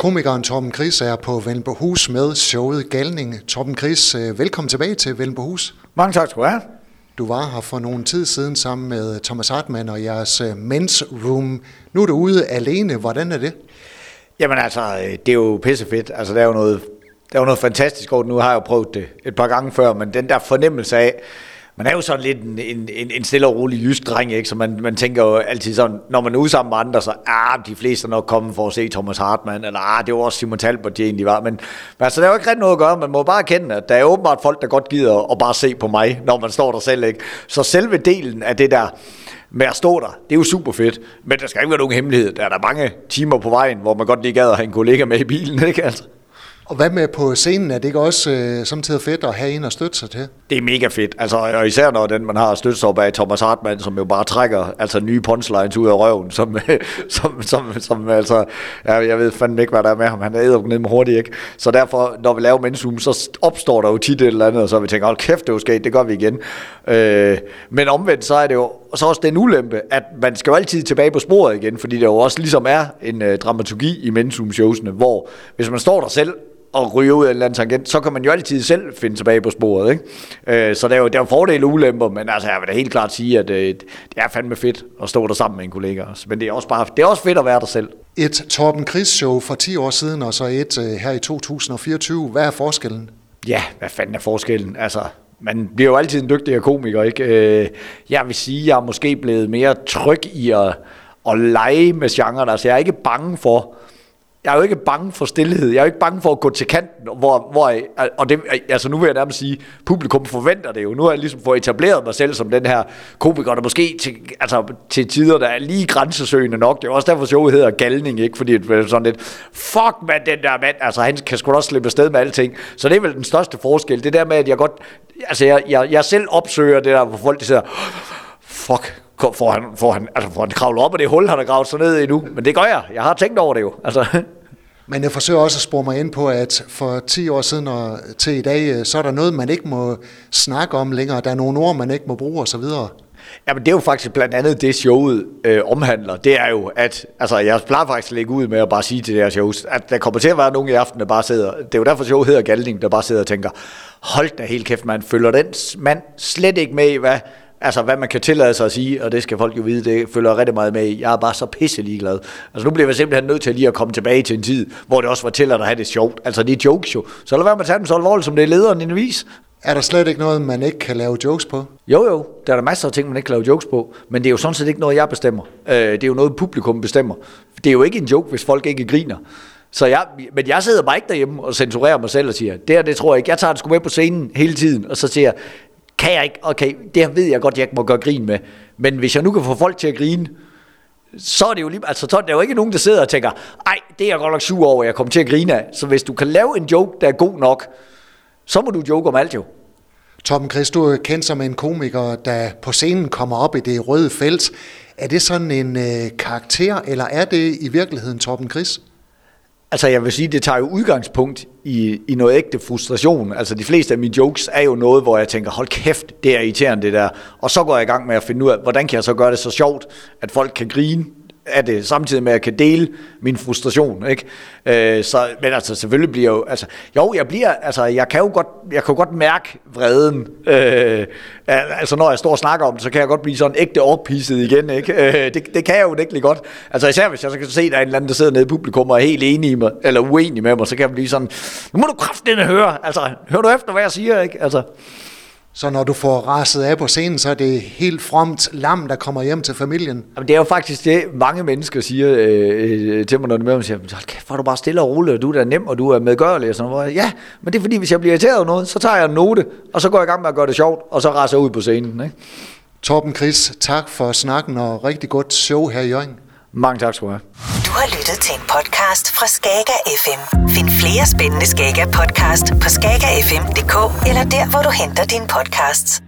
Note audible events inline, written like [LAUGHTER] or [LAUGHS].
Komikeren Torben Chris er på Vellenbohus med showet Galning. Torben Chris, øh, velkommen tilbage til Vellenbohus. Mange tak skal du have. Du var her for nogle tid siden sammen med Thomas Hartmann og jeres øh, Men's Room. Nu er du ude alene. Hvordan er det? Jamen altså, øh, det er jo pissefedt. Altså, der er jo noget, der er jo noget fantastisk over. Nu har jeg jo prøvet det et par gange før, men den der fornemmelse af, man er jo sådan lidt en, en, en, en stille og rolig jysk dreng, ikke? så man, man tænker jo altid sådan, når man er ude sammen med andre, så ah, de fleste er nok kommet for at se Thomas Hartmann, eller ah, det var også Simon Talbot, de egentlig var. Men, men altså, der er jo ikke rigtig noget at gøre, man må bare kende, at der er åbenbart folk, der godt gider at bare se på mig, når man står der selv. Ikke? Så selve delen af det der, med at stå der, det er jo super fedt, men der skal ikke være nogen hemmelighed. Der er der mange timer på vejen, hvor man godt lige gad at have en kollega med i bilen, ikke altså? Og hvad med på scenen? Er det ikke også øh, samtidig fedt at have en at støtte sig til? Det er mega fedt. Altså, og især når den, man har støttet sig op af Thomas Hartmann, som jo bare trækker altså, nye punchlines ud af røven, [LAUGHS] som, som, som, som altså, jeg, jeg ved fandme ikke, hvad der er med ham. Han er æder ned med hurtigt, ikke? Så derfor, når vi laver mensum, så opstår der jo tit et eller andet, og så vi tænker, hold kæft, det er jo sket, det gør vi igen. Øh, men omvendt, så er det jo så også den ulempe, at man skal jo altid tilbage på sporet igen, fordi der jo også ligesom er en øh, dramaturgi i mensum showsene, hvor hvis man står der selv og ryge ud af en eller anden tangent, så kan man jo altid selv finde tilbage på sporet. Ikke? Øh, så der er jo, der er fordele og ulemper, men altså, jeg vil da helt klart sige, at øh, det er fandme fedt at stå der sammen med en kollega. Men det er også, bare, det er også fedt at være der selv. Et Torben Chris show for 10 år siden, og så et øh, her i 2024. Hvad er forskellen? Ja, hvad fanden er forskellen? Altså, man bliver jo altid en dygtigere komiker, ikke? Jeg vil sige, at jeg er måske blevet mere tryg i at, at lege med genren. Altså, jeg er ikke bange for jeg er jo ikke bange for stillhed. Jeg er jo ikke bange for at gå til kanten, hvor, hvor og det, altså nu vil jeg nærmest sige, publikum forventer det jo. Nu har jeg ligesom fået etableret mig selv som den her komiker, der måske til, altså, til tider, der er lige grænsesøgende nok. Det er også derfor, showet hedder Galning, ikke? Fordi det er sådan lidt, fuck man, den der mand, altså han kan sgu da også slippe afsted med alting. Så det er vel den største forskel. Det der med, at jeg godt, altså jeg, jeg, jeg selv opsøger det der, hvor folk de siger, fuck, får han, får han, altså får han kravlet op af det hul, han har gravet sig ned i nu. Men det gør jeg. Jeg har tænkt over det jo. Altså. [LAUGHS] Men jeg forsøger også at spore mig ind på, at for 10 år siden og til i dag, øh, så er der noget, man ikke må snakke om længere. Der er nogle ord, man ikke må bruge osv. Jamen det er jo faktisk blandt andet det showet øh, omhandler. Det er jo, at altså, jeg plejer faktisk at lægge ud med at bare sige til det her shows, at der kommer til at være nogen i aften, der bare sidder, det er jo derfor showet hedder Galdning, der bare sidder og tænker, hold da helt kæft, man følger den mand slet ikke med i, hvad altså hvad man kan tillade sig at sige, og det skal folk jo vide, det følger rigtig meget med i. Jeg er bare så pisse ligeglad. Altså nu bliver jeg simpelthen nødt til lige at komme tilbage til en tid, hvor det også var til at have det sjovt. Altså det er jokes jo. Så lad være med at tage dem så alvorligt, som det er lederen i en vis. Er der slet ikke noget, man ikke kan lave jokes på? Jo, jo. Der er der masser af ting, man ikke kan lave jokes på. Men det er jo sådan set ikke noget, jeg bestemmer. Øh, det er jo noget, publikum bestemmer. Det er jo ikke en joke, hvis folk ikke griner. Så jeg, men jeg sidder bare ikke derhjemme og censurerer mig selv og siger, det her, det tror jeg ikke. Jeg tager det sgu med på scenen hele tiden, og så siger jeg, kan jeg ikke, okay, det ved jeg godt, jeg ikke må gøre grin med. Men hvis jeg nu kan få folk til at grine, så er det jo lige, altså så er der jo ikke nogen, der sidder og tænker, ej, det er jeg godt nok sur over, jeg kommer til at grine af. Så hvis du kan lave en joke, der er god nok, så må du joke om alt jo. Tom Chris, du er kendt som en komiker, der på scenen kommer op i det røde felt. Er det sådan en øh, karakter, eller er det i virkeligheden Torben Chris? Altså jeg vil sige, det tager jo udgangspunkt i, i noget ægte frustration. Altså de fleste af mine jokes er jo noget, hvor jeg tænker, hold kæft, det er irriterende det der. Og så går jeg i gang med at finde ud af, hvordan kan jeg så gøre det så sjovt, at folk kan grine af det, samtidig med at jeg kan dele min frustration, ikke? Øh, så, men altså, selvfølgelig bliver jo, altså, jo, jeg bliver, altså, jeg kan jo godt, jeg kan jo godt mærke vreden, øh, altså, når jeg står og snakker om det, så kan jeg godt blive sådan ægte oppisset igen, ikke? Øh, det, det kan jeg jo ikke godt. Altså, især hvis jeg så kan se, at der er en eller anden, der sidder nede i publikum og er helt enig med, eller uenig med mig, så kan jeg blive sådan, nu må du kraftedeme høre, altså, hør du efter, hvad jeg siger, ikke? Altså, så når du får raset af på scenen, så er det helt fromt lam, der kommer hjem til familien? Jamen, det er jo faktisk det, mange mennesker siger øh, øh til mig, når de møder mig, siger, kæft, hvor er du bare stille og rolig, og du er da nem, og du er medgørlig, og sådan noget. Ja, men det er fordi, hvis jeg bliver irriteret over noget, så tager jeg en note, og så går jeg i gang med at gøre det sjovt, og så raser jeg ud på scenen. Ikke? Torben Chris, tak for snakken, og rigtig godt show her i Jørgen. Mange tak skal du have. Du har lyttet til en podcast fra Skager FM. Flere spændende Skager podcast på skagerfm.dk eller der, hvor du henter dine podcasts.